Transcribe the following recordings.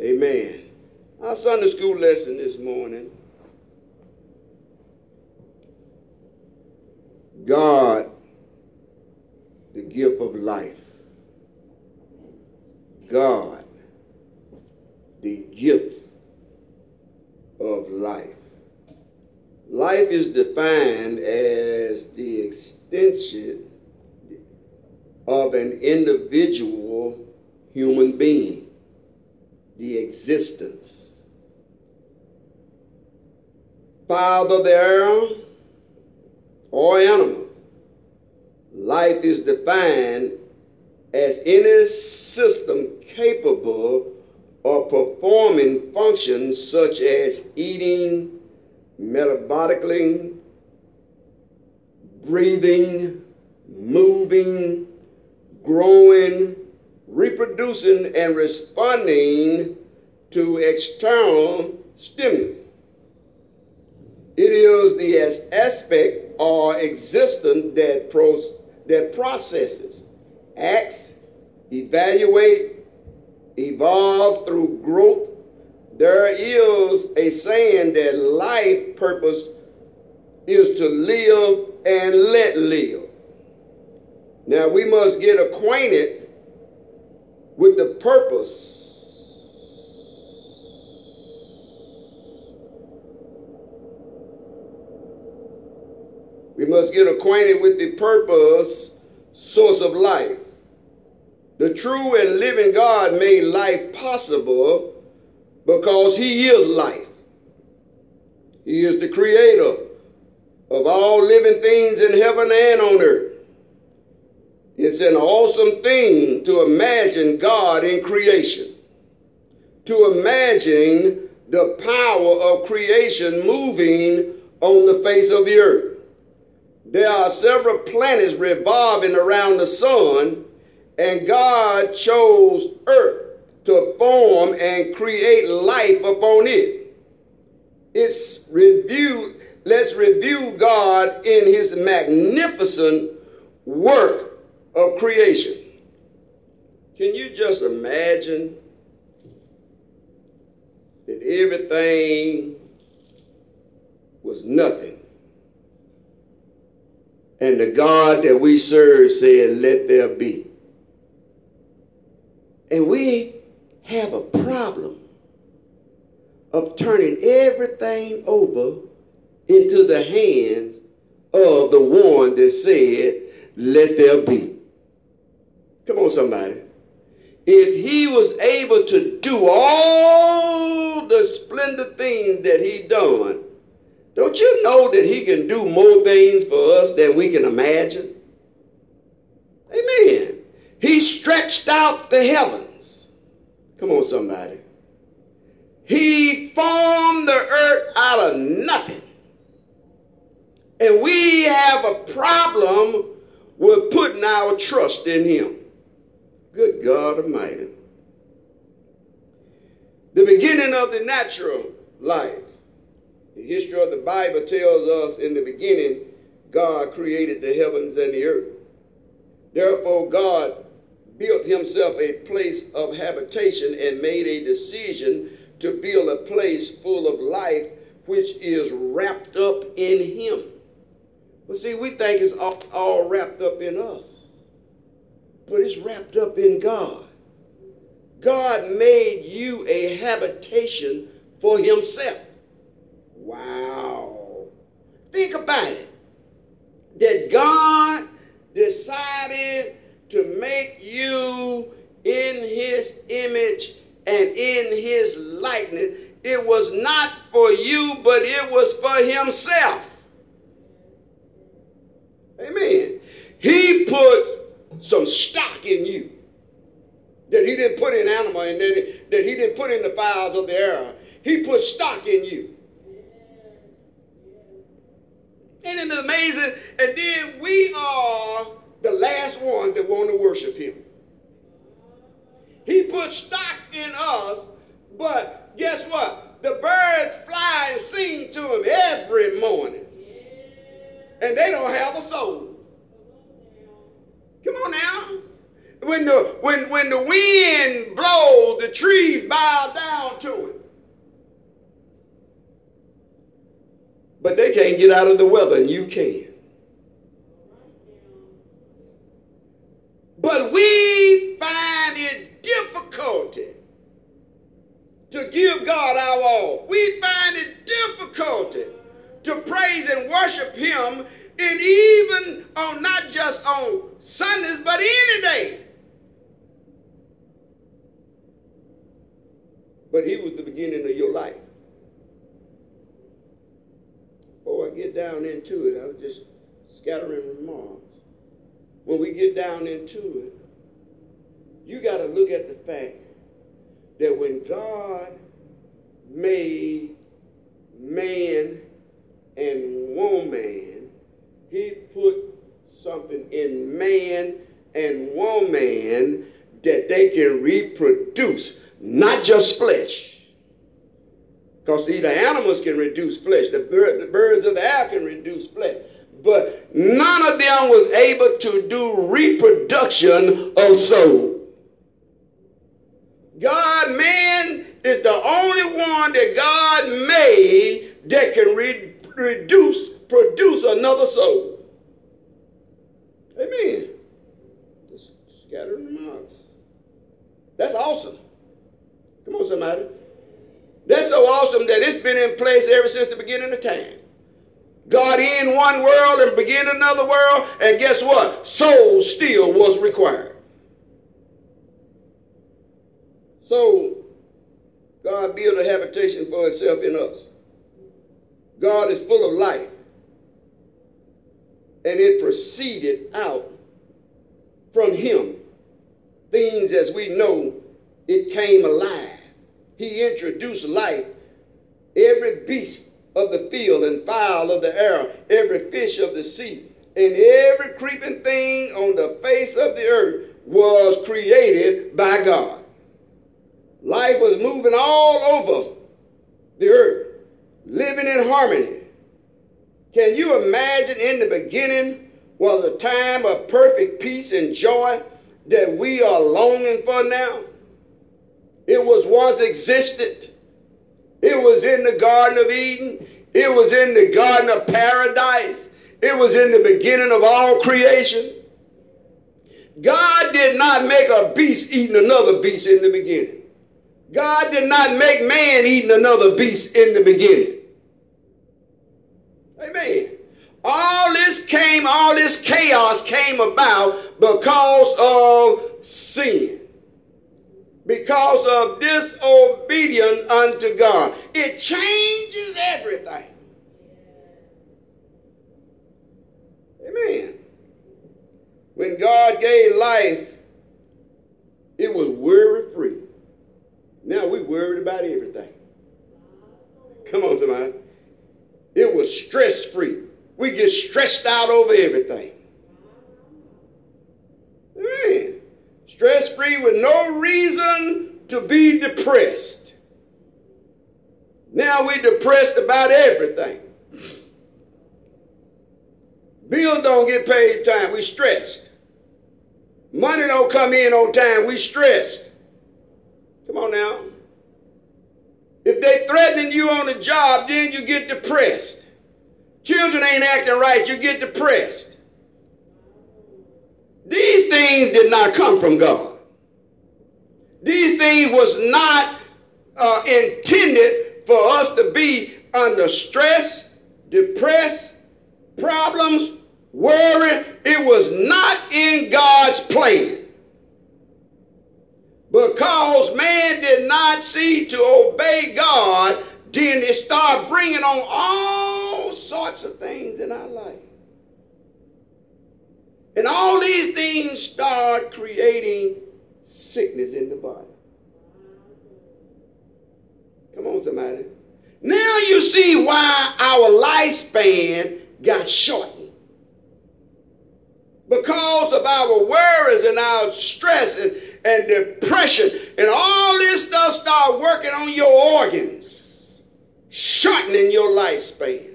Amen. Our Sunday school lesson this morning God, the gift of life. God, the gift of life. Life is defined as the extension of an individual human being, the existence. Father there or animal. Life is defined as any system capable of performing functions such as eating, metabolically, breathing, moving, growing, reproducing, and responding to external stimuli. It is the aspect or existence that, pros, that processes, acts, evaluate, evolve through growth. There is a saying that life purpose is to live and let live. Now we must get acquainted with the purpose We must get acquainted with the purpose, source of life. The true and living God made life possible because He is life. He is the creator of all living things in heaven and on earth. It's an awesome thing to imagine God in creation, to imagine the power of creation moving on the face of the earth. There are several planets revolving around the sun, and God chose earth to form and create life upon it. It's let's review God in his magnificent work of creation. Can you just imagine that everything was nothing? And the God that we serve said, Let there be. And we have a problem of turning everything over into the hands of the one that said, Let there be. Come on, somebody. If he was able to do all the splendid things that he done, don't you know that he can do more things for us than we can imagine? Amen. He stretched out the heavens. Come on, somebody. He formed the earth out of nothing. And we have a problem with putting our trust in him. Good God Almighty. The beginning of the natural life the history of the Bible tells us in the beginning, God created the heavens and the earth. Therefore, God built himself a place of habitation and made a decision to build a place full of life which is wrapped up in him. But see, we think it's all, all wrapped up in us, but it's wrapped up in God. God made you a habitation for himself. Wow. Think about it. That God decided to make you in his image and in his likeness. It was not for you, but it was for himself. Amen. He put some stock in you that he didn't put in animal and that, that he didn't put in the fowls of the air. He put stock in you. Isn't it amazing? And then we are the last ones that want to worship him. He put stock in us, but guess what? The birds fly and sing to him every morning. And they don't have a soul. Come on now. when the when when the wind blows, the trees bow down to it. But they can't get out of the weather, and you can. But we find it difficulty to give God our all. We find it difficulty to praise and worship Him, and even on not just on Sundays, but any day. But He was the beginning of your life. Before I get down into it, I was just scattering remarks. When we get down into it, you got to look at the fact that when God made man and woman, he put something in man and woman that they can reproduce, not just flesh. Because see, the animals can reduce flesh, the, bird, the birds of the air can reduce flesh. But none of them was able to do reproduction of soul. God, man, is the only one that God made that can re- reduce, produce another soul. Amen. Just scattering remarks. That's awesome. Come on, somebody. That's so awesome that it's been in place ever since the beginning of time. God in one world and begin another world, and guess what? Soul still was required. So, God built a habitation for himself in us. God is full of life. And it proceeded out from him. Things as we know, it came alive. He introduced life. Every beast of the field and fowl of the air, every fish of the sea, and every creeping thing on the face of the earth was created by God. Life was moving all over the earth, living in harmony. Can you imagine in the beginning was a time of perfect peace and joy that we are longing for now? It was once existed. It was in the Garden of Eden. It was in the Garden of Paradise. It was in the beginning of all creation. God did not make a beast eating another beast in the beginning. God did not make man eating another beast in the beginning. Amen. All this came, all this chaos came about because of sin. Because of disobedience unto God. It changes everything. Amen. When God gave life, it was worry free. Now we're worried about everything. Come on, somebody. It was stress free. We get stressed out over everything. Man, stress free with no reason to be depressed. Now we're depressed about everything. Bills don't get paid time. We stressed. Money don't come in on time. We stressed. Come on now. If they threatening you on the job, then you get depressed. Children ain't acting right, you get depressed. These things did not come from God. These things was not uh, intended for us to be under stress, depressed, problems, worry. It was not in God's plan. Because man did not see to obey God, then it started bringing on all sorts of things in our life. And all these things start creating sickness in the body. Come on, somebody. Now you see why our lifespan got shortened. Because of our worries and our stress and and depression and all this stuff start working on your organs, shortening your lifespan.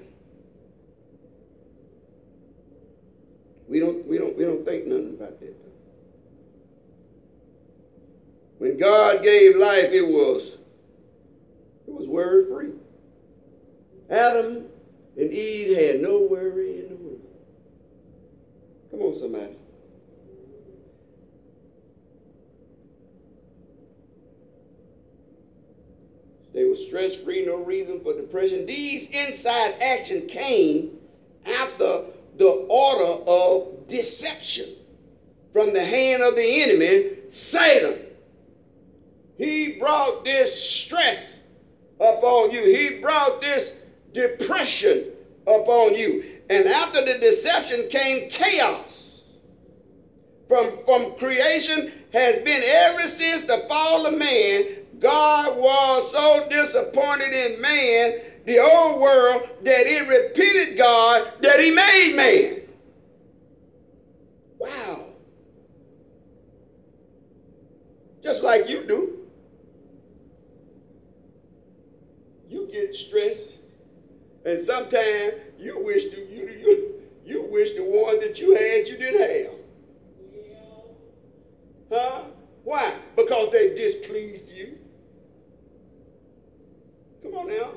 We don't, we don't, we don't think nothing about that. When God gave life, it was it was worry free. Adam and Eve had no worry in the world. Come on, somebody. They were stress free, no reason for depression. These inside action came after the order of deception from the hand of the enemy, Satan. He brought this stress upon you. He brought this depression upon you. And after the deception came chaos. From, from creation has been ever since the fall of man. God was so disappointed in man, the old world, that it repeated God that he made man. Wow. Just like you do. You get stressed, and sometimes you wish to, you, you, you wish the one that you had you didn't have. Huh? Why? Because they displeased you. On now.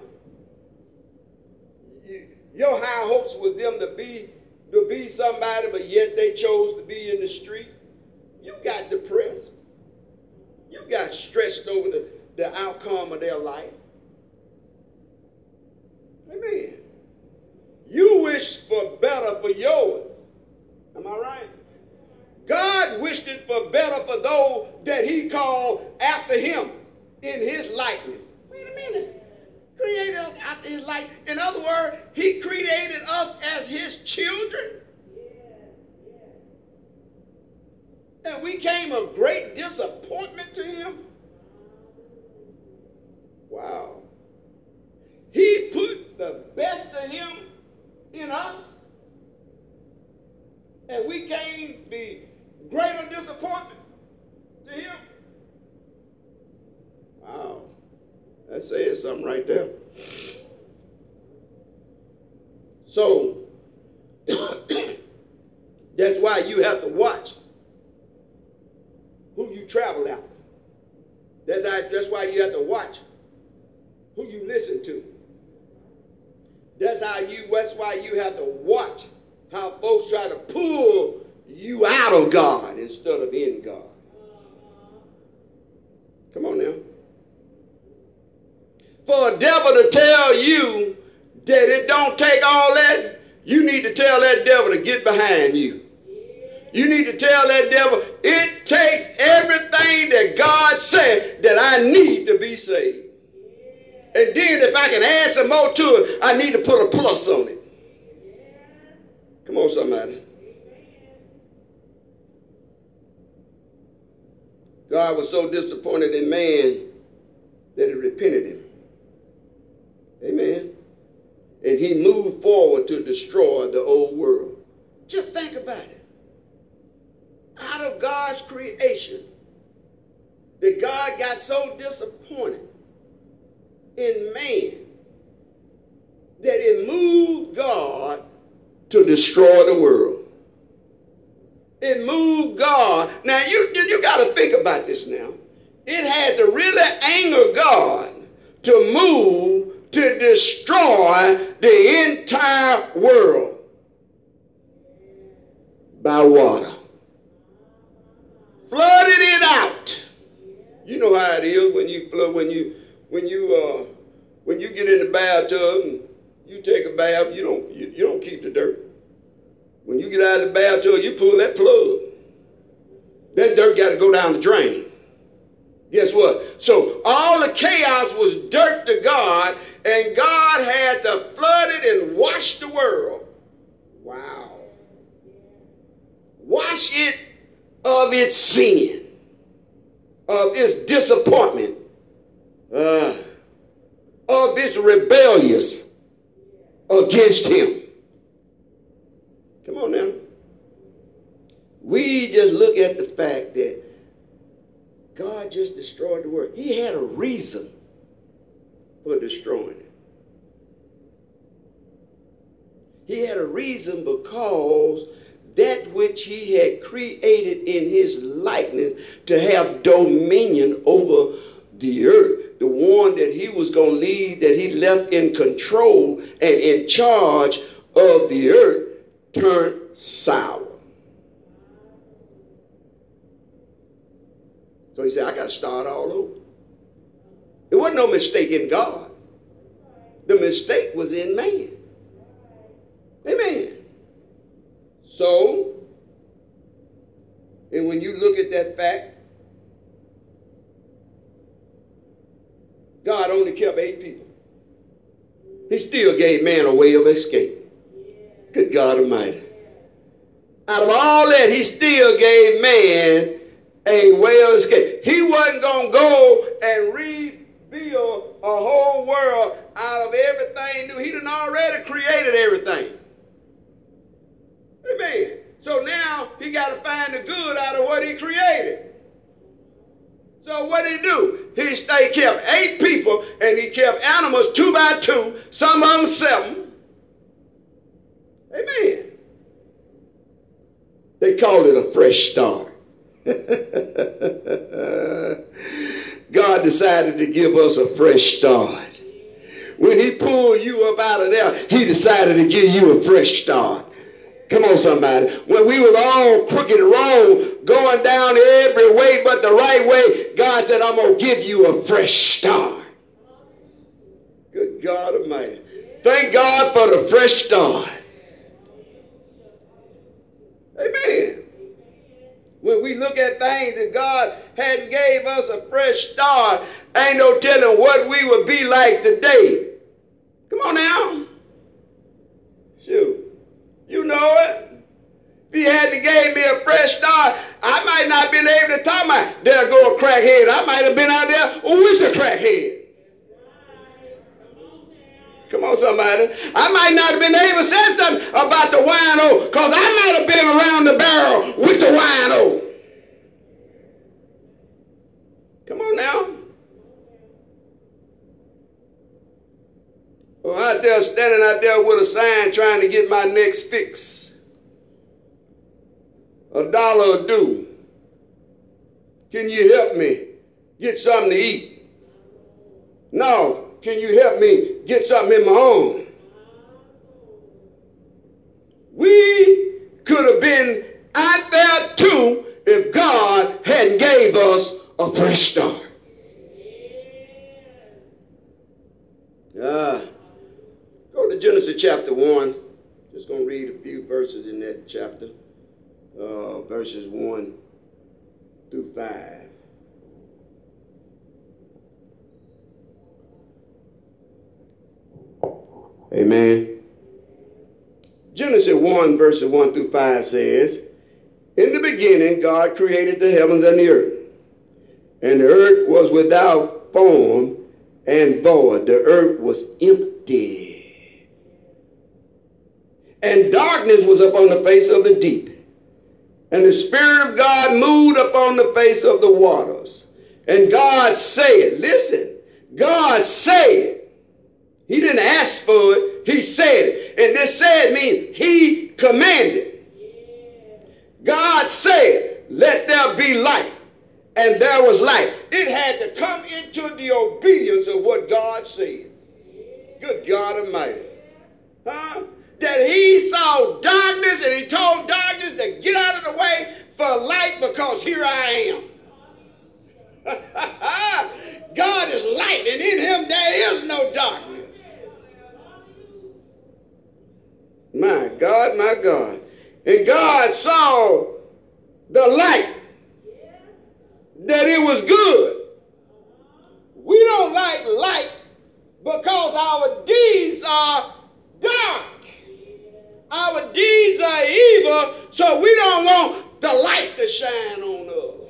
Your high hopes was them to be to be somebody, but yet they chose to be in the street. You got depressed. You got stressed over the, the outcome of their life. Amen. You wish for better for yours. Am I right? God wished it for better for those that he called after him in his likeness. Wait a minute. Created us after his. In other words, he created us as his children. And we came a great disappointment to him. Wow. He put the best of him in us. And we came the greater disappointment to him. Wow. That says something right there. So, that's why you have to watch who you travel after. That's, how, that's why you have to watch who you listen to. That's how you. That's why you have to watch how folks try to pull you out of God instead of in God. Come on now. For a devil to tell you that it don't take all that, you need to tell that devil to get behind you. You need to tell that devil, it takes everything that God said that I need to be saved. And then if I can add some more to it, I need to put a plus on it. Come on, somebody. God was so disappointed in man that he repented him. Amen. And he moved forward to destroy the old world. Just think about it. Out of God's creation, that God got so disappointed in man that it moved God to destroy the world. It moved God. Now you you got to think about this now. It had to really anger God to move to destroy the entire world by water. Flooded it out. You know how it is when you flood when you when you uh, when you get in the bathtub and you take a bath, you don't you, you don't keep the dirt. When you get out of the bathtub, you pull that plug. That dirt got to go down the drain. Guess what? So all the chaos was dirt to God, and God had to flood it and wash the world. Wow. Wash it of its sin, of its disappointment, uh, of this rebellious against him. Come on now. We just look at the fact that God just destroyed the world. He had a reason for destroying it. He had a reason because that which he had created in his likeness to have dominion over the earth. The one that he was going to lead, that he left in control and in charge of the earth, turned sour. So he said, I got to start all over. It wasn't no mistake in God. The mistake was in man. Amen. So, and when you look at that fact, God only kept eight people. He still gave man a way of escape. Good God Almighty. Out of all that, he still gave man a way of escape. He wasn't going to go and rebuild a whole world out of everything new. He done already created everything. Amen. So now he got to find the good out of what he created. So what did he do? He stayed, kept eight people, and he kept animals two by two, some of them seven. Amen. They called it a fresh start. God decided to give us a fresh start. When he pulled you up out of there, he decided to give you a fresh start. Come on, somebody. When we were all crooked and wrong, going down every way but the right way, God said, I'm going to give you a fresh start. Good God Almighty. Thank God for the fresh start. Amen. When we look at things that God hadn't gave us a fresh start, ain't no telling what we would be like today. Come on now. Shoot. You know it. If he hadn't gave me a fresh start, I might not been able to talk about, there go a crackhead. I might have been out there, who is the crackhead? Come on, somebody. I might not have been able to say something about the wino because I might have been around the barrel with the wino. Come on now. Oh, or out there standing out there with a sign trying to get my next fix. A dollar a do. Can you help me get something to eat? No. Can you help me get something in my own? We could have been out there too if God hadn't gave us a fresh start. Ah. Go to Genesis chapter 1. Just going to read a few verses in that chapter. Uh, verses 1 through 5. Amen. Genesis 1, verses 1 through 5 says, In the beginning, God created the heavens and the earth. And the earth was without form and void. The earth was empty and darkness was upon the face of the deep. And the Spirit of God moved upon the face of the waters. And God said, listen, God said, He didn't ask for it, He said it. And this said means He commanded. God said, let there be light. And there was light. It had to come into the obedience of what God said. Good God Almighty. Huh? that he saw darkness and he told darkness to get out of the way for light because here I am. God is light and in him there is no darkness. My God, my God. And God saw the light, that it was good. We don't like light because our deeds are dark. Our deeds are evil, so we don't want the light to shine on us.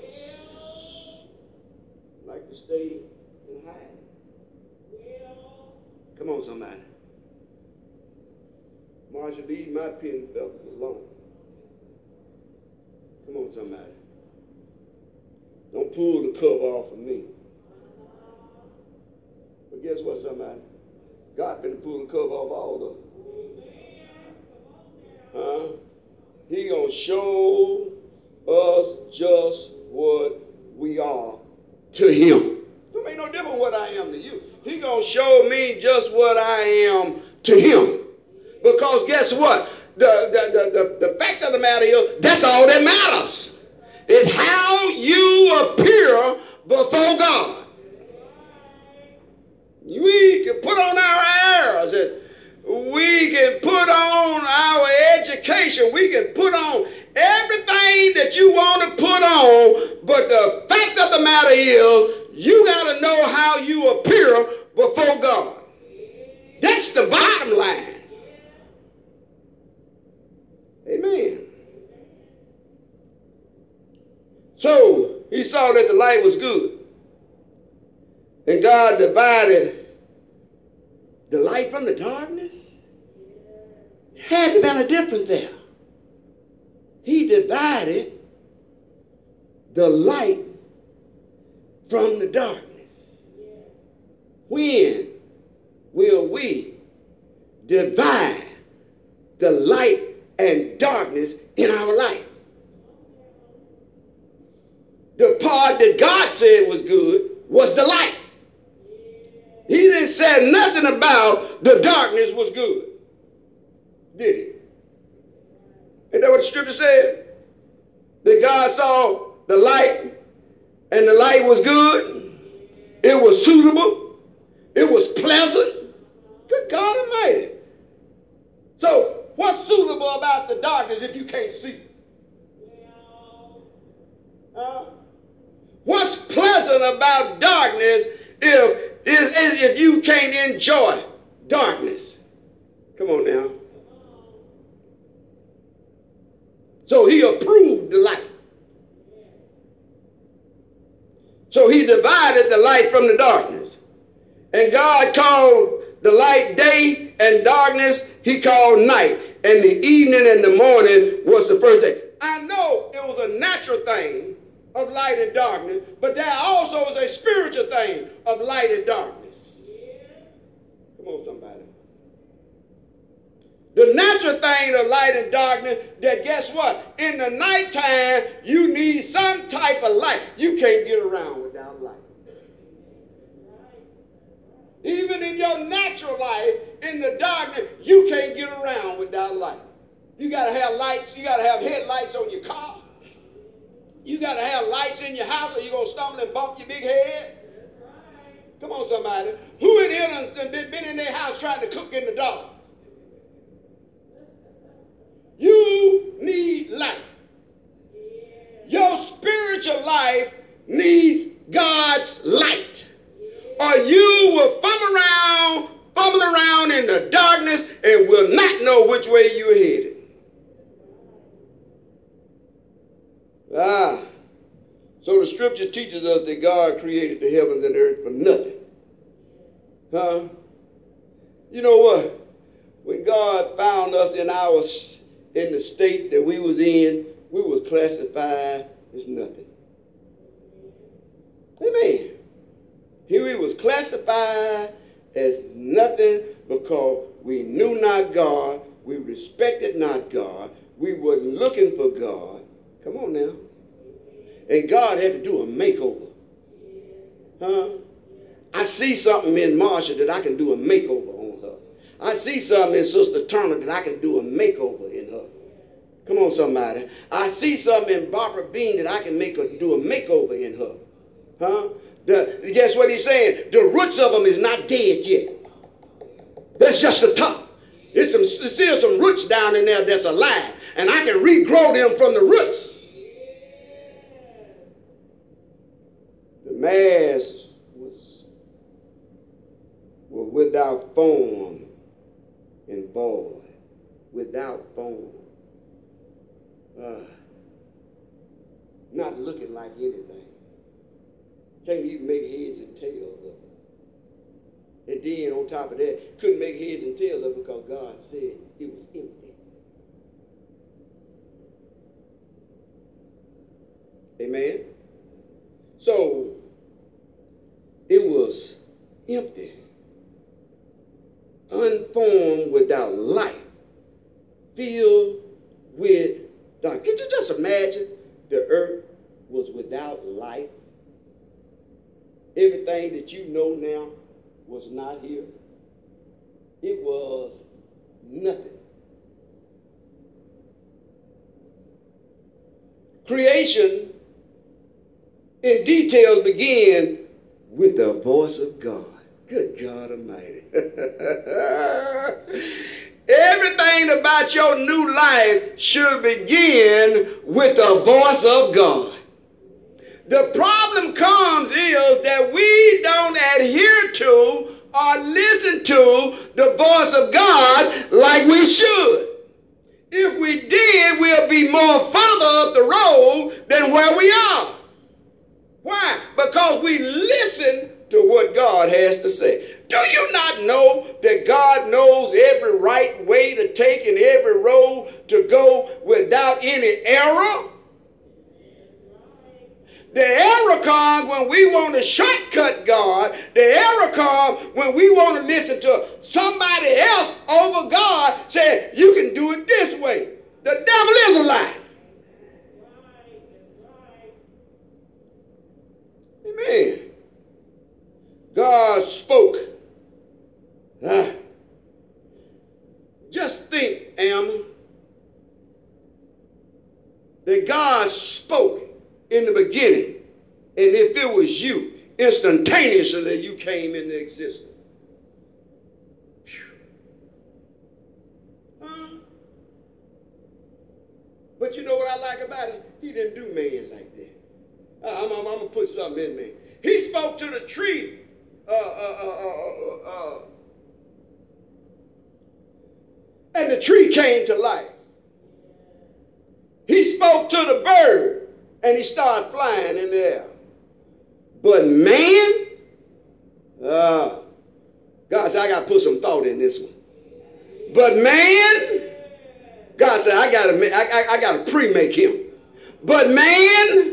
Like to stay and hide. Come on, somebody. Marshall, leave my pen feathers alone. Come on, somebody. Don't pull the cover off of me. But guess what, somebody? God finna pull the cover off all of Huh? He gonna show us just what we are to him. Don't make no difference what I am to you. He gonna show me just what I am to him. Because guess what? The, the, the, the, the fact of the matter is, that's all that matters. It's how you appear before God. We can put on our airs and we can put on our education. We can put on everything that you want to put on. But the fact of the matter is, you got to know how you appear before God. That's the bottom line. Amen. So he saw that the light was good. And God divided the light from the darkness. Had to been a difference there. He divided the light from the darkness. When will we divide the light and darkness in our life? The part that God said was good was the light. He didn't say nothing about the darkness was good. Did he? Isn't that what the scripture said? That God saw the light and the light was good. It was suitable. It was pleasant. Good God Almighty. So, what's suitable about the darkness if you can't see? Uh, what's pleasant about darkness if, if, if you can't enjoy darkness? Come on now. So he approved the light. So he divided the light from the darkness. And God called the light day and darkness he called night. And the evening and the morning was the first day. I know it was a natural thing of light and darkness, but there also is a spiritual thing of light and darkness. Come on, somebody. The natural thing of light and darkness, that guess what? In the nighttime, you need some type of light. You can't get around without light. Even in your natural life, in the darkness, you can't get around without light. You got to have lights. You got to have headlights on your car. You got to have lights in your house or you're going to stumble and bump your big head. Come on, somebody. Who in here has been in their house trying to cook in the dark? You need light. Your spiritual life needs God's light. Or you will fumble around, fumble around in the darkness and will not know which way you're headed. Ah. So the scripture teaches us that God created the heavens and the earth for nothing. Huh? You know what? When God found us in our in the state that we was in, we were classified as nothing. Amen. Here we was classified as nothing because we knew not God, we respected not God, we wasn't looking for God. Come on now. And God had to do a makeover. Huh? I see something in Marsha that I can do a makeover on her. I see something in Sister Turner that I can do a makeover in her. Come on, somebody. I see something in Barbara Bean that I can make her do a makeover in her. Huh? The, guess what he's saying? The roots of them is not dead yet. That's just the top. There's, some, there's still some roots down in there that's alive. And I can regrow them from the roots. The mass was, was without form and void. Without form uh, not looking like anything. Can't even make heads and tails of it. And then on top of that, couldn't make heads and tails of it because God said it was empty. Amen. So it was empty, unformed without life, filled with Now, could you just imagine the earth was without life? Everything that you know now was not here. It was nothing. Creation in details begin with the voice of God. Good God Almighty. Everything about your new life should begin with the voice of God. The problem comes is that we don't adhere to or listen to the voice of God like we should. If we did, we'll be more further up the road than where we are. Why? Because we listen to what God has to say. Do you not know that God knows every right way to take and every road to go without any error? The error comes when we want to shortcut God. The error comes when we want to listen to somebody else over God saying, you can do it this way. The devil is a lie. Amen. God spoke. Ah. Just think, Am, that God spoke in the beginning, and if it was you, instantaneously you came into existence. But you know what I like about it? He didn't do man like that. I'm, I'm, I'm going to put something in me. He spoke to the tree. Uh, uh, uh, and the tree came to life. He spoke to the bird and he started flying in the air. But man, uh, God said, I got to put some thought in this one. But man, God said, I got to I, I, I got to pre-make him. But man,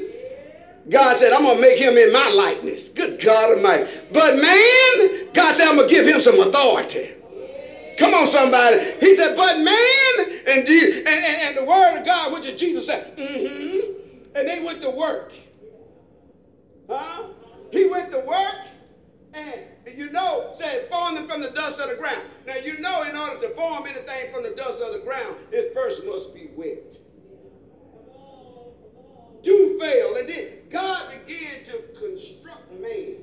God said, I'm going to make him in my likeness. Good God Almighty. But man, God said, I'm going to give him some authority. Come on, somebody. He said, but man, and, and, and, and the word of God, which is Jesus said, mm-hmm. And they went to work. Huh? He went to work, and you know, said, form them from the dust of the ground. Now, you know, in order to form anything from the dust of the ground, it first must be wet. Do fail, and then God began to construct man.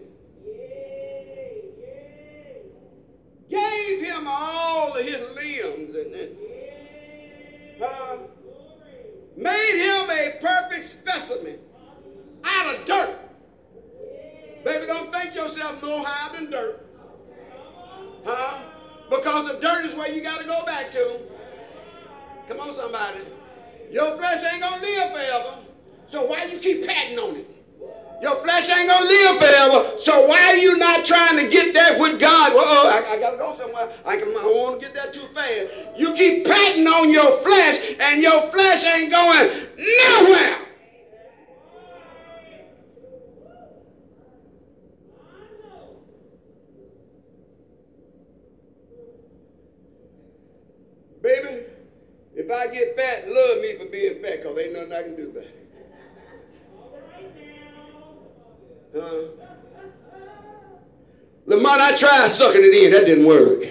Gave him all of his limbs and, then, uh, made him a perfect specimen out of dirt. Baby, don't think yourself no higher than dirt. Huh? Because the dirt is where you got to go back to. Come on, somebody. Your flesh ain't going to live forever. So why you keep patting on it? Your flesh ain't gonna live forever. So why are you not trying to get that with God? Well, oh, I, I gotta go somewhere. I, can, I want to get that too fast. You keep patting on your flesh, and your flesh ain't going nowhere. Baby, if I get fat, love me for being fat, because ain't nothing I can do about it. Uh, Lamont, I tried sucking it in. That didn't work.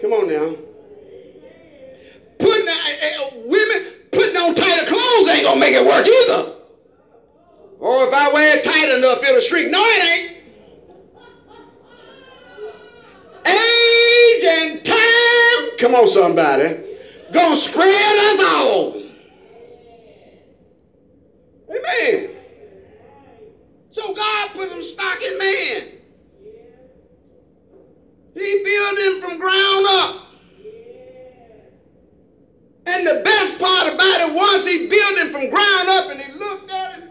Come on now. Putting uh, women putting on tighter clothes ain't gonna make it work either. Or if I wear it tight enough, it'll shrink. No, it ain't. Age and time, come on, somebody, gonna spread us all. Amen. So God put some stock in man. He built him from ground up. And the best part about it was he built him from ground up and he looked at him.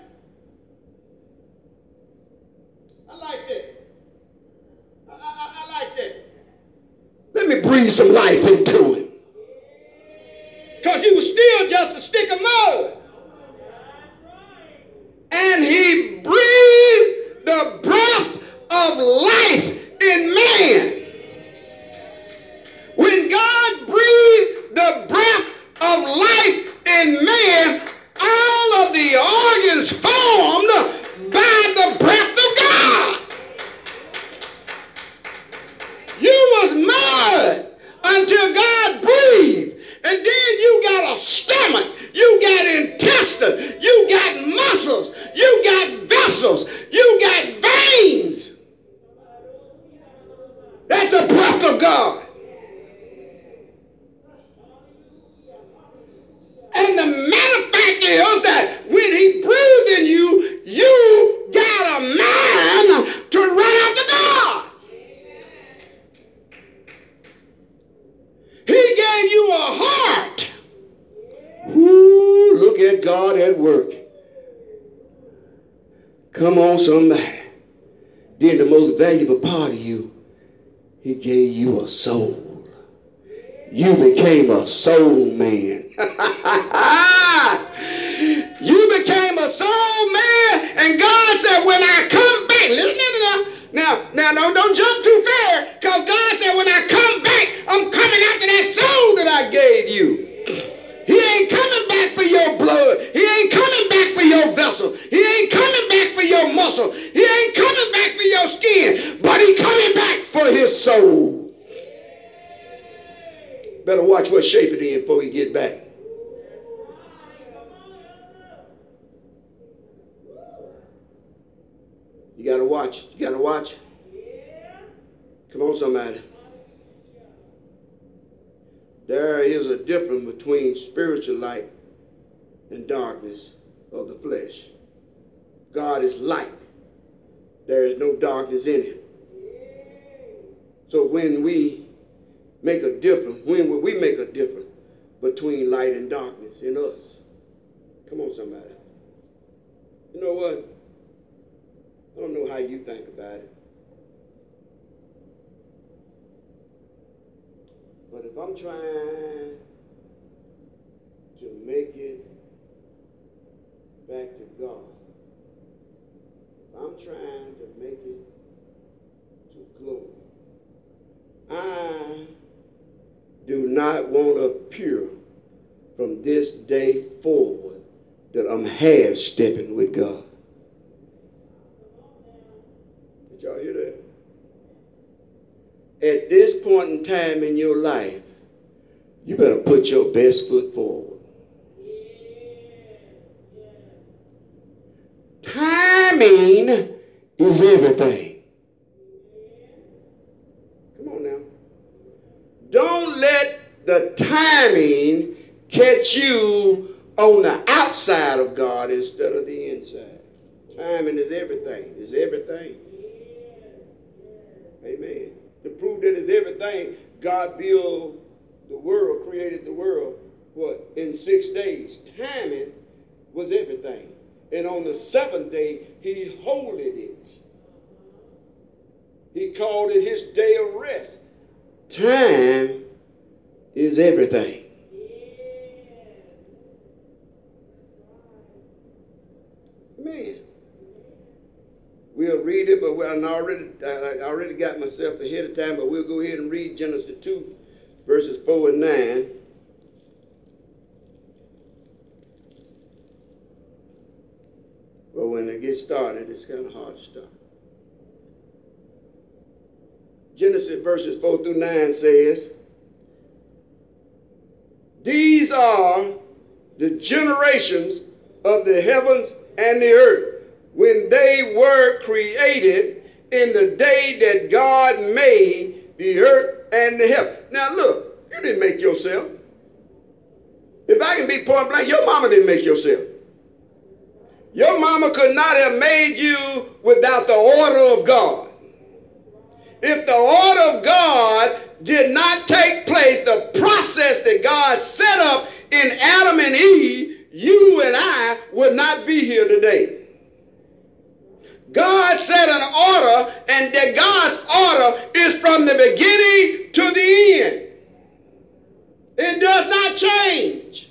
I like that. I, I, I like that. Let me breathe some life into him. Because he was still just a stick of mud and he breathed the breath of life in man. When God breathed the breath of life in man, all of the You got to watch. You got to watch. Come on, somebody. There is a difference between spiritual light and darkness of the flesh. God is light. There is no darkness in him. So when we make a difference, when will we make a difference between light and darkness in us. Come on, somebody. You know what? I don't know how you think about it. But if I'm trying to make it back to God, if I'm trying to make it to glory, I do not want to appear from this day forward that I'm half stepping with God. Did y'all hear that? At this point in time in your life, you better put your best foot forward. Timing is everything. Come on now. Don't let the timing catch you on the outside of God instead of the inside. Timing is everything. Is everything. Amen. To prove that it's everything, God built the world, created the world, what, in six days. Timing was everything. And on the seventh day, he holded it. He called it his day of rest. Time is everything. Man. We'll read it, but I already, I already got myself ahead of time, but we'll go ahead and read Genesis 2, verses 4 and 9. But when it gets started, it's kind of hard to start. Genesis verses 4 through 9 says, These are the generations of the heavens and the earth when they were created in the day that God made the earth and the heaven. Now look, you didn't make yourself. If I can be point blank, your mama didn't make yourself. Your mama could not have made you without the order of God. If the order of God did not take place, the process that God set up in Adam and Eve, you and I would not be here today. God set an order, and that God's order is from the beginning to the end. It does not change.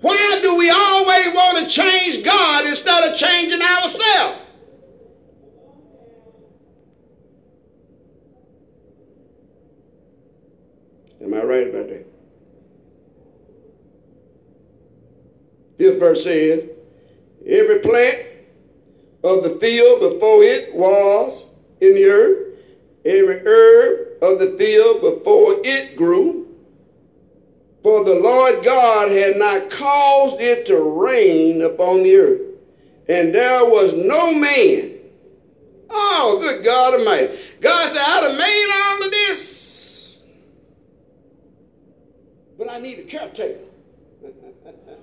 Why do we always want to change God instead of changing ourselves? Am I right about that? This verse says, Every plant of the field before it was in the earth, every herb of the field before it grew. For the Lord God had not caused it to rain upon the earth, and there was no man. Oh, good God Almighty. God said, I'd have made all of this, but I need a caretaker.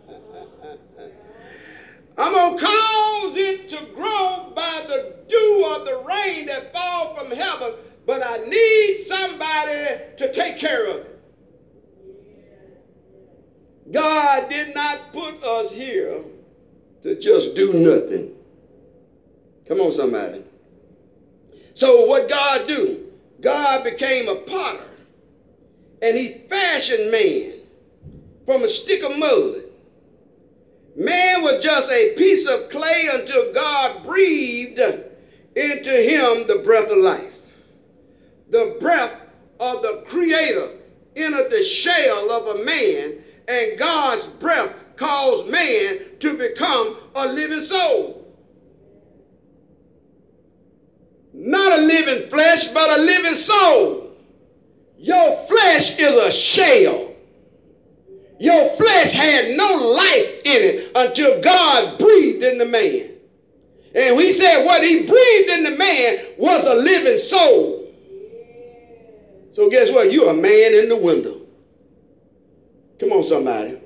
I'm going to cause it to grow by the dew of the rain that fall from heaven, but I need somebody to take care of it. God did not put us here to just do nothing. Come on, somebody. So what God do? God became a potter, and he fashioned man from a stick of mud Man was just a piece of clay until God breathed into him the breath of life. The breath of the Creator entered the shell of a man, and God's breath caused man to become a living soul. Not a living flesh, but a living soul. Your flesh is a shell. Your flesh had no life in it until God breathed in the man. And he said what he breathed in the man was a living soul. So guess what? You're a man in the window. Come on, somebody.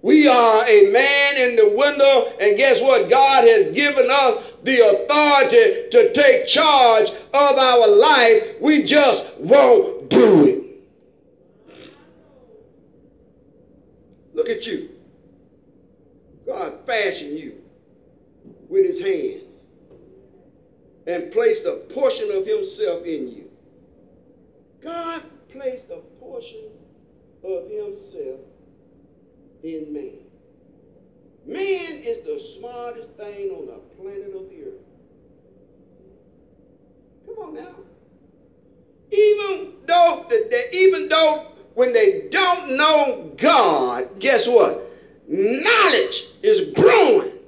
We are a man in the window, and guess what? God has given us the authority to take charge of our life. We just won't do it. Look at you. God fashioned you with his hands and placed a portion of himself in you. God placed a portion of himself in man. Man is the smartest thing on the planet of the earth. Come on now. Even though the, the even though when they don't know God, guess what? Knowledge is growing.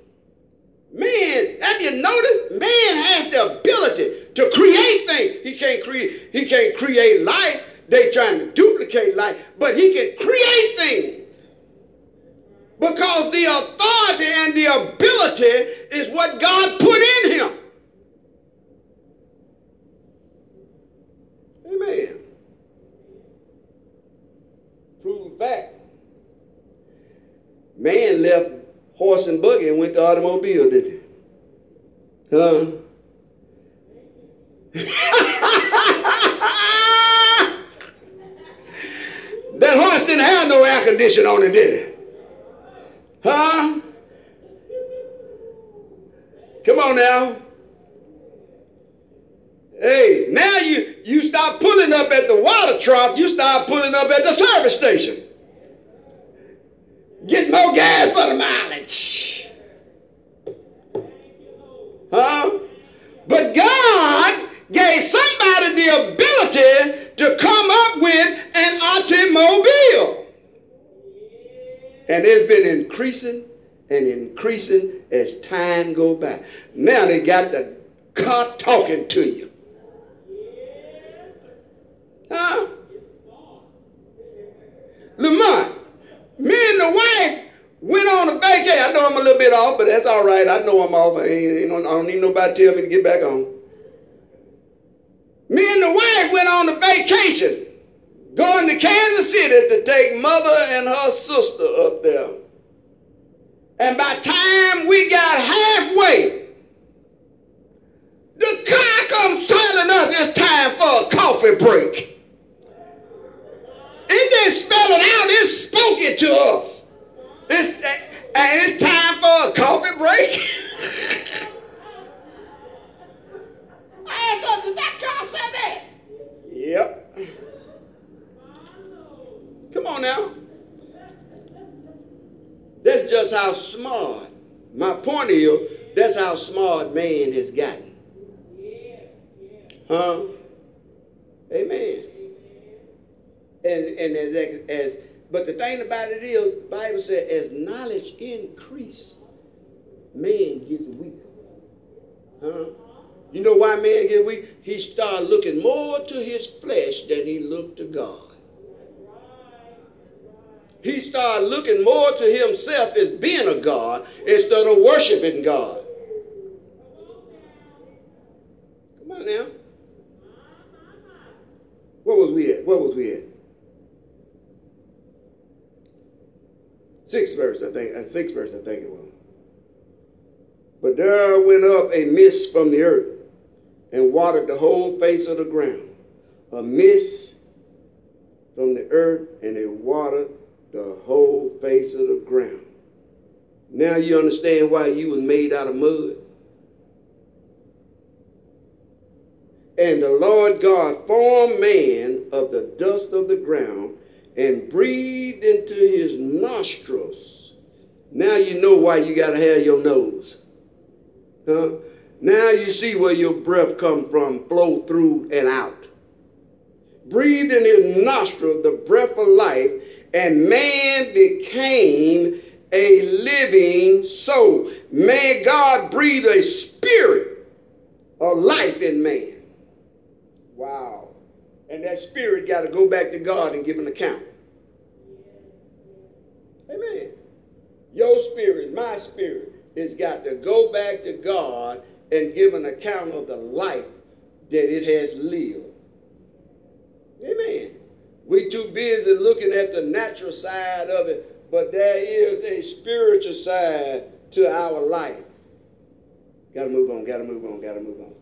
Man, have you noticed? Man has the ability to create things. He can't create, he can't create life. They trying to duplicate life, but he can create things. Because the authority and the ability is what God put in him. Amen. Man left horse and buggy and went to automobile, didn't he? Huh? that horse didn't have no air conditioning on it, did it? Huh? Come on now. Hey, now you you stop pulling up at the water trough, you start pulling up at the service station. Get more gas for the mileage. Huh? But God gave somebody the ability to come up with an automobile. And it's been increasing and increasing as time go by. Now they got the car talking to you. Huh? Lamont, me and the wife went on a vacation. I know I'm a little bit off, but that's all right. I know I'm off. I, ain't, I don't need nobody tell me to get back on. Me and the wife went on a vacation, going to Kansas City to take mother and her sister up there. And by time we got halfway, the car comes telling us it's time for a coffee break. Didn't spell it out, it spoke it to us. It's, and it's time for a coffee break. I thought, did that car say that? Yep. Come on now. That's just how smart. My point is, that's how smart man has gotten. Huh? Amen. And, and as, as But the thing about it is, the Bible said, as knowledge increase, man gets weaker. Huh? You know why man get weak? He start looking more to his flesh than he looked to God. He started looking more to himself as being a God instead of worshiping God. Come on now. Where was we at? Where was we at? Sixth verse, I think. and sixth verse, I think it was. But there went up a mist from the earth and watered the whole face of the ground. A mist from the earth and it watered the whole face of the ground. Now you understand why you was made out of mud. And the Lord God formed man of the dust of the ground and breathed into his nostrils. Now you know why you got to have your nose. Huh? Now you see where your breath come from, flow through and out. Breathed in his nostril the breath of life, and man became a living soul. May God breathe a spirit of life in man. Wow. And that spirit got to go back to God and give an account. Amen. Your spirit, my spirit, has got to go back to God and give an account of the life that it has lived. Amen. We too busy looking at the natural side of it, but there is a spiritual side to our life. Gotta move on, gotta move on, gotta move on.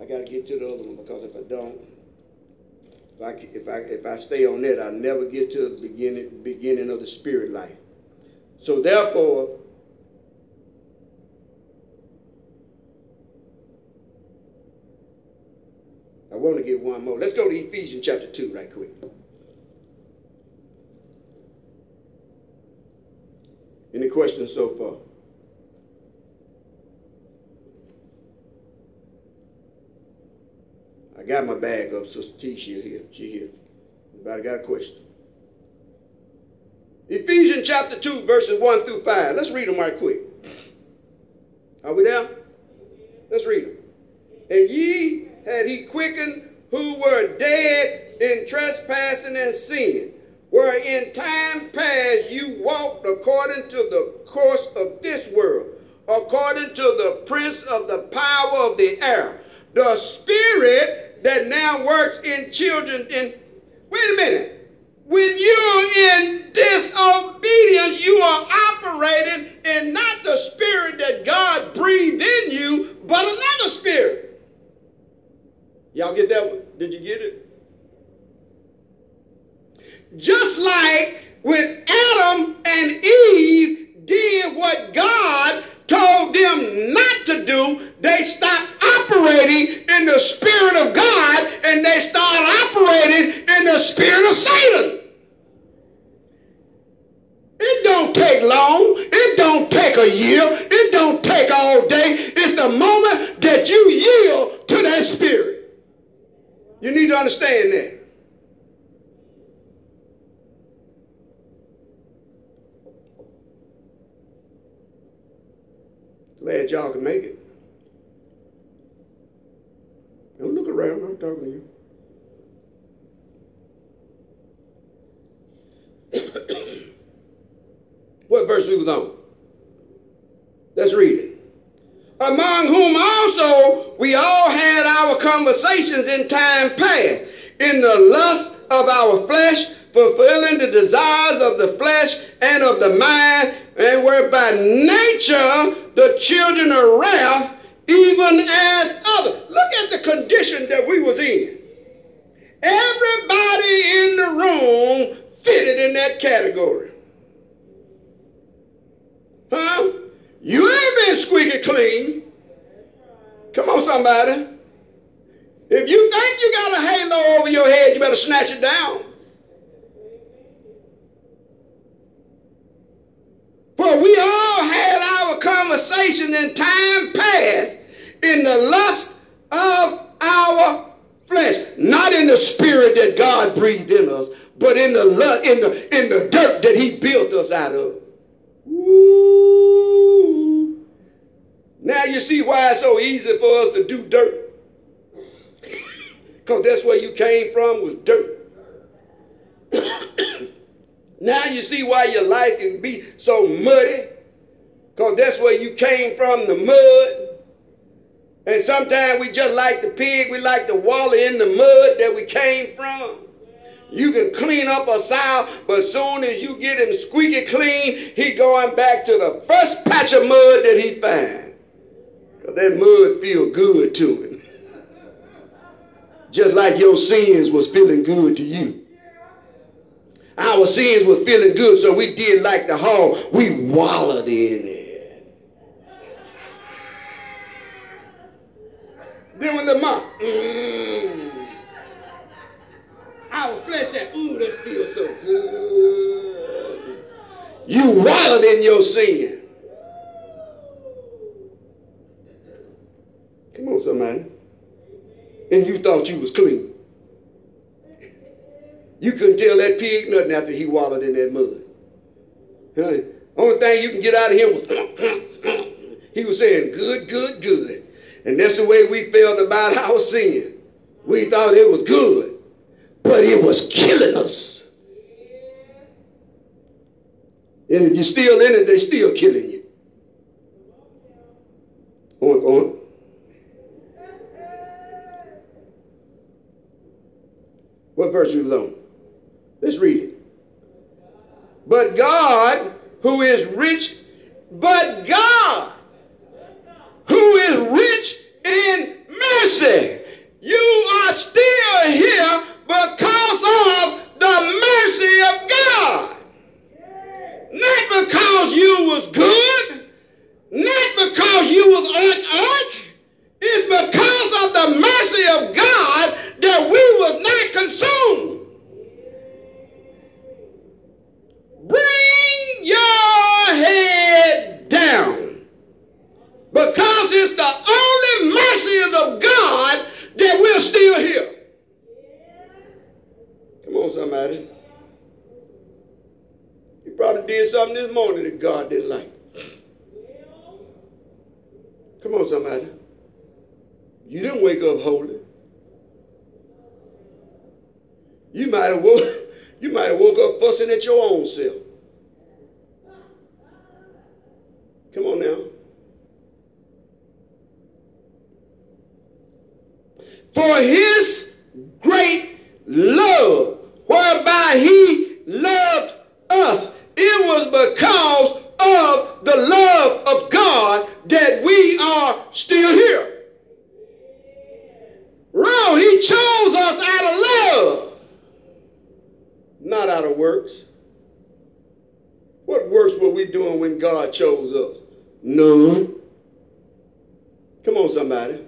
I gotta get to the other one because if I don't, if I if I if I stay on that, I'll never get to the beginning beginning of the spirit life. So therefore, I want to get one more. Let's go to Ephesians chapter 2 right quick. Any questions so far? I got my bag up, Sister T, she here. She here. Anybody got a question? Ephesians chapter 2, verses 1 through 5. Let's read them right quick. Are we there? Let's read them. And ye had he quickened who were dead in trespassing and sin, where in time past you walked according to the course of this world, according to the prince of the power of the air, the spirit that now works in children in wait a minute when you're in disobedience, you are operating in not the spirit that God breathed in you, but another spirit. Y'all get that one? Did you get it? Just like when Adam and Eve did what God told them not to do, they stopped operating in the Spirit of God and they started operating in the Spirit of Satan. It don't take long. It don't take a year. It don't take all day. It's the moment that you yield to that spirit. You need to understand that. Glad y'all can make it. Don't look around. I'm talking to you. What verse we was on? Let's read it. Among whom also we all had our conversations in time past, in the lust of our flesh, fulfilling the desires of the flesh and of the mind, and were by nature the children of wrath, even as others. Look at the condition that we was in. Everybody in the room fitted in that category. Huh? You ain't been squeaky clean. Come on, somebody. If you think you got a halo over your head, you better snatch it down. For we all had our conversation in time past in the lust of our flesh, not in the spirit that God breathed in us, but in the in the in the dirt that He built us out of. Now you see why it's so easy for us to do dirt. Because that's where you came from was dirt. now you see why your life can be so muddy. Because that's where you came from, the mud. And sometimes we just like the pig, we like to wallow in the mud that we came from. You can clean up a sow, but soon as you get him squeaky clean, he going back to the first patch of mud that he find. Because that mud feel good to him. Just like your sins was feeling good to you. Our sins was feeling good, so we did like the hog. We wallowed in it. Then when the mouth, mm, our flesh said, ooh, that feels so good. You wallowed in your sin. Come on, somebody. And you thought you was clean. You couldn't tell that pig nothing after he wallowed in that mud. Honey, only thing you can get out of him was he was saying, good, good, good. And that's the way we felt about our sin. We thought it was good, but it was killing us. And if you're still in it, they're still killing you. On, on. What verse we was on? Let's read it. But God, who is rich, but God who is rich in mercy. You are still here because of the mercy of God. Not because you was good, not because you was on earth. It's because of the mercy of God that we was not consumed. Bring your head down. Because it's the only mercy of God that we're still here. Come on, somebody. You probably did something this morning that God didn't like. Come on, somebody. You didn't wake up holy. You might have woke, you might have woke up fussing at your own self. Come on now. for his great love, whereby he loved us. It was because of the love of God that we are still here. No, he chose us out of love, not out of works. What works were we doing when God chose us? None. Come on, somebody.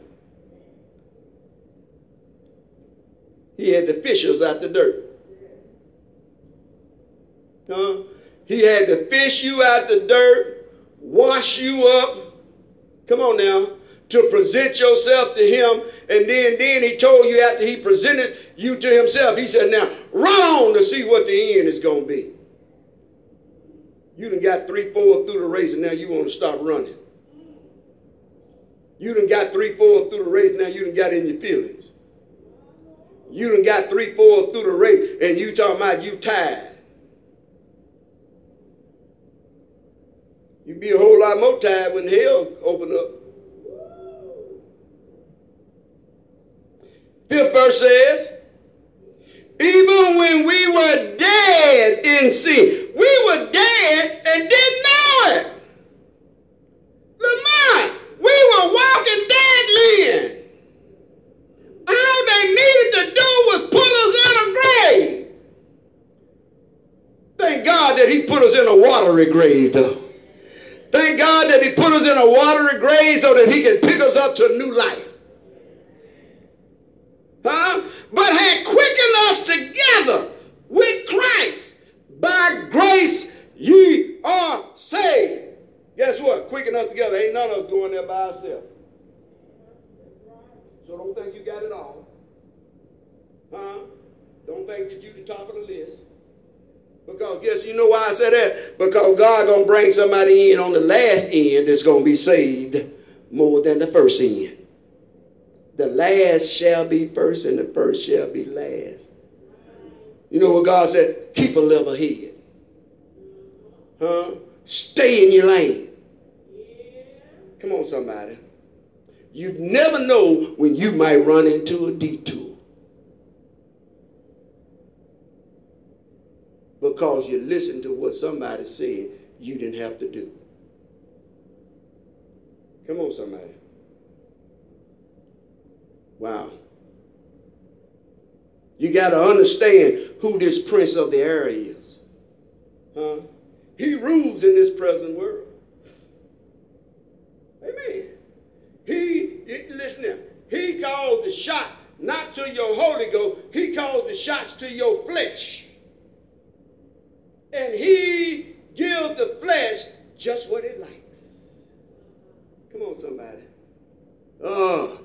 He had to fish us out the dirt. Huh? He had to fish you out the dirt, wash you up. Come on now. To present yourself to him. And then, then he told you after he presented you to himself, he said, now run on to see what the end is going to be. You done got three, four through the race, and now you want to stop running. You done got three, four through the race, now you done got in your feelings. You done got three, four through the race, and you talking about you tired. You'd be a whole lot more tired when hell opened up. Fifth verse says, even when we were dead in sin, we were dead and didn't know it. Lamont, we were walking dead men. All they needed to do was put us in a grave. Thank God that He put us in a watery grave, though. Thank God that He put us in a watery grave so that He can pick us up to a new life. Huh? But had quickened us together with Christ. By grace ye are saved. Guess what? Quicken us together. Ain't none of us going there by ourselves. So don't think you got it all. Huh? Don't think that you the top of the list. Because yes, you know why I said that? Because God gonna bring somebody in on the last end that's gonna be saved more than the first end. The last shall be first, and the first shall be last. You know what God said? Keep a level head. Huh? Stay in your lane. Come on, somebody. You never know when you might run into a detour. Because you listened to what somebody said you didn't have to do. Come on, somebody. Wow. You got to understand who this prince of the air is. Huh? He rules in this present world. Amen. He, listen here, he calls the shot not to your Holy Ghost, he calls the shots to your flesh. And he gives the flesh just what it likes. Come on, somebody. Oh,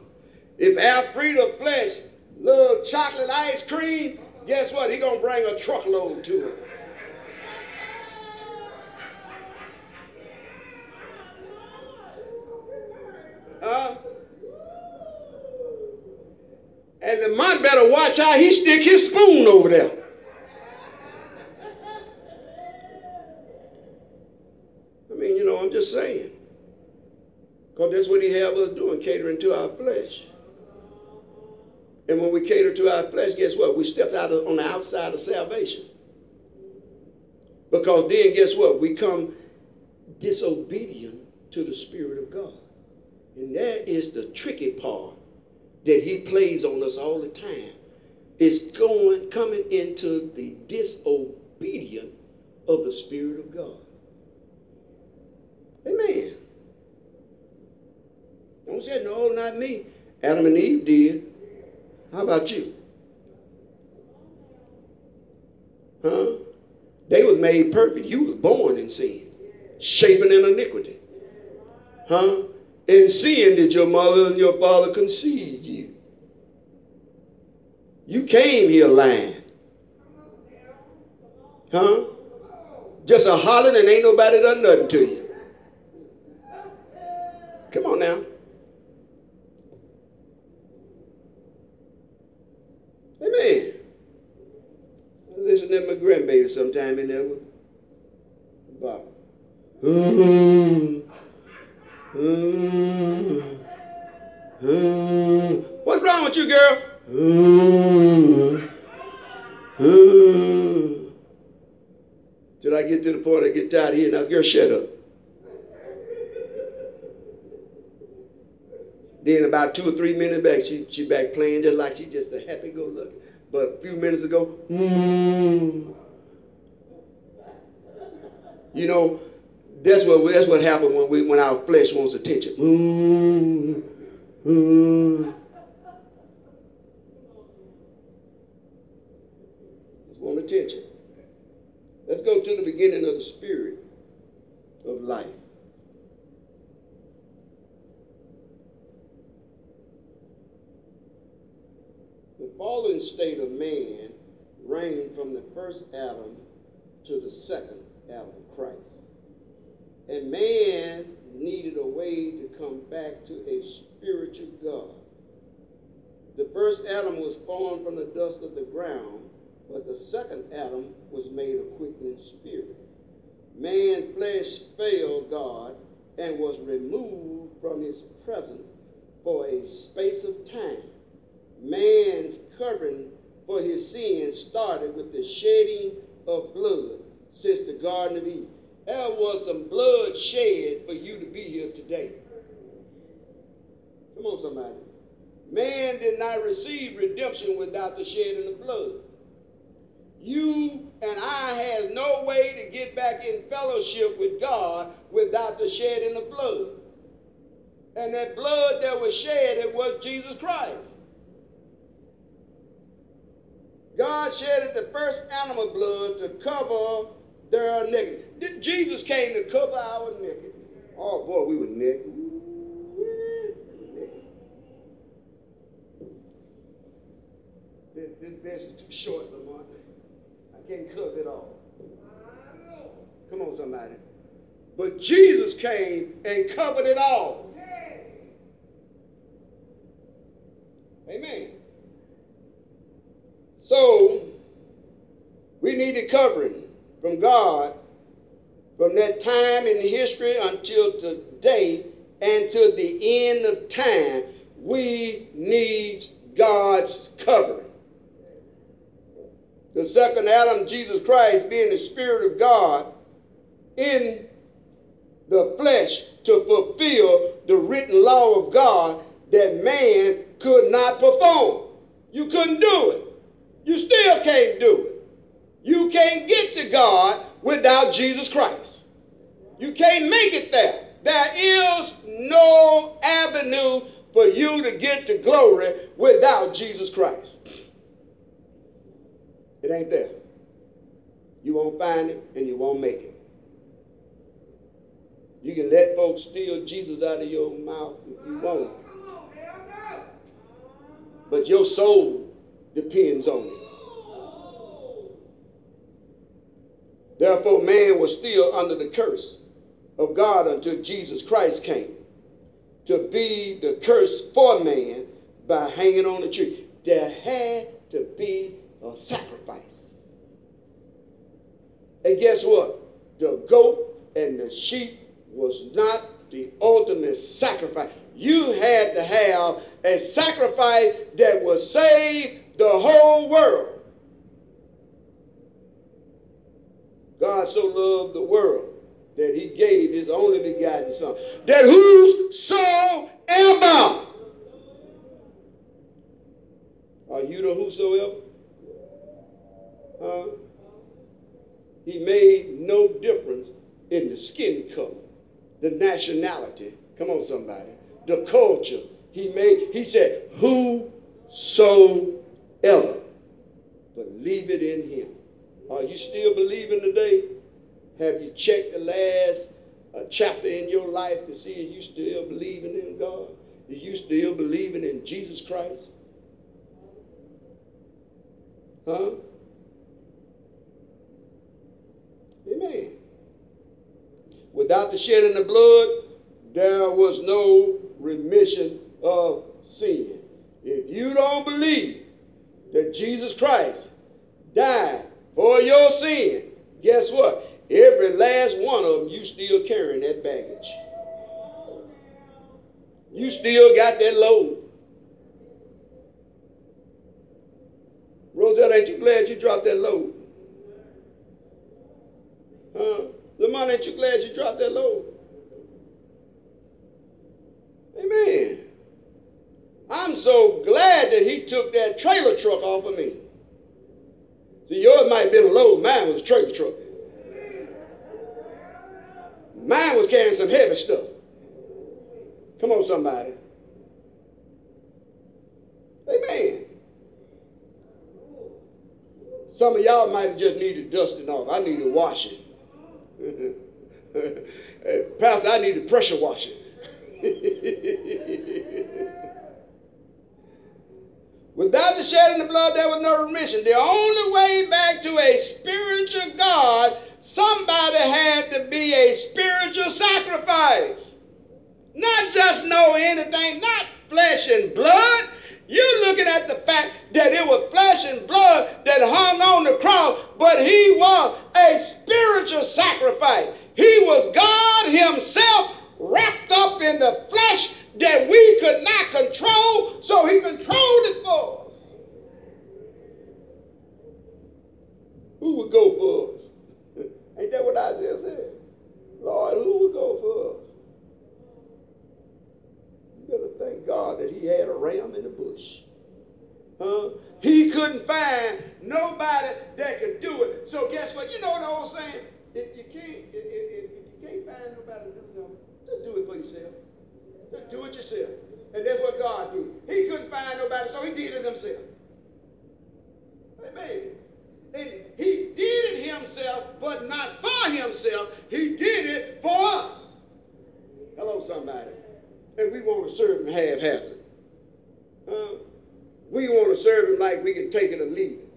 if Alfredo flesh love chocolate ice cream, guess what? He gonna bring a truckload to it. Huh? And the man better watch how he stick his spoon over there. I mean, you know, I'm just saying. Because that's what he have us doing, catering to our flesh. And when we cater to our flesh, guess what? We step out of, on the outside of salvation. Because then, guess what? We come disobedient to the Spirit of God. And that is the tricky part that he plays on us all the time. It's going, coming into the disobedience of the Spirit of God. Amen. Don't say, no, not me. Adam and Eve did. How about you? Huh? They was made perfect. You was born in sin, shaping in iniquity. Huh? In sin did your mother and your father conceive you. You came here lying. Huh? Just a hollering and ain't nobody done nothing to you. Come on now. Amen. I listen to my grandbaby sometime in there with Bob. What's wrong with you, girl? Till I get to the point I get tired of hearing that girl, shut up. Then about two or three minutes back, she she back playing just like she just a happy go lucky. But a few minutes ago, mm. you know, that's what that's what happens when we when our flesh wants attention. Mm. Mm. Want attention. Let's go to the beginning of the spirit of life. Fallen state of man reigned from the first Adam to the second Adam, Christ. And man needed a way to come back to a spiritual God. The first Adam was formed from the dust of the ground, but the second Adam was made a quickening spirit. Man flesh failed God and was removed from his presence for a space of time man's covering for his sins started with the shedding of blood since the Garden of Eden. There was some blood shed for you to be here today. Come on, somebody. Man did not receive redemption without the shedding of blood. You and I has no way to get back in fellowship with God without the shedding of blood. And that blood that was shed, it was Jesus Christ. God shedded the first animal blood to cover their nakedness. Jesus came to cover our nakedness. Oh boy, we were naked. This, this bench is too short, Lamont. I can't cover it all. Come on, somebody. But Jesus came and covered it all. Amen. So, we needed covering from God from that time in history until today and to the end of time. We need God's covering. The second Adam, Jesus Christ, being the Spirit of God in the flesh to fulfill the written law of God that man could not perform. You couldn't do it. You still can't do it. You can't get to God without Jesus Christ. You can't make it there. There is no avenue for you to get to glory without Jesus Christ. It ain't there. You won't find it and you won't make it. You can let folks steal Jesus out of your mouth if you want. But your soul depends on it. Therefore, man was still under the curse of God until Jesus Christ came to be the curse for man by hanging on the tree. There had to be a sacrifice. And guess what? The goat and the sheep was not the ultimate sacrifice. You had to have a sacrifice that would save the whole world. God so loved the world that he gave his only begotten son. That whosoever are you the whosoever? Huh? He made no difference in the skin color, the nationality. Come on, somebody. The culture. He made, he said, whosoever. Believe it in him. Are you still believing today? Have you checked the last uh, chapter in your life to see if you still believing in God? Are you still believing in Jesus Christ? Huh? Amen. Without the shedding of blood, there was no remission of sin. If you don't believe that Jesus Christ died for your sin, guess what? Every last one of them, you still carrying that baggage. You still got that load. Rosette, ain't you glad you dropped that load? Huh? Lamont, ain't you glad you dropped that load? Amen. I'm so glad that he took that trailer truck off of me. See, yours might have been a load, mine was a trailer truck. Mine was carrying some heavy stuff. Come on, somebody. Amen. Some of y'all might have just needed dusting off. I need needed washing. Pastor, I need needed pressure washing. Without the shedding of blood, there was no remission. The only way back to a spiritual God, somebody had to be a spiritual sacrifice. Not just know anything, not flesh and blood. You're looking at the fact that it was flesh and blood that hung on the cross, but he was a spiritual sacrifice. He was God himself wrapped up in the flesh that we could not control, so he controlled it for us. Who would go for us? Ain't that what Isaiah said? Lord, who would go for us? You better thank God that he had a ram in the bush. Huh? He couldn't find nobody that could do it. So guess what? You know the old saying, if you can't, if, if, if you can't find nobody to do something, just do it for yourself. Do it yourself. And that's what God did. He couldn't find nobody, so he did it himself. Amen. And he did it himself, but not for himself. He did it for us. Hello, somebody. And we want to serve him half-assed. Uh, we want to serve him like we can take it or leave it.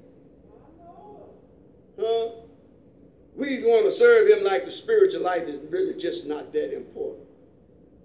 Huh? We want to serve him like the spiritual life is really just not that important.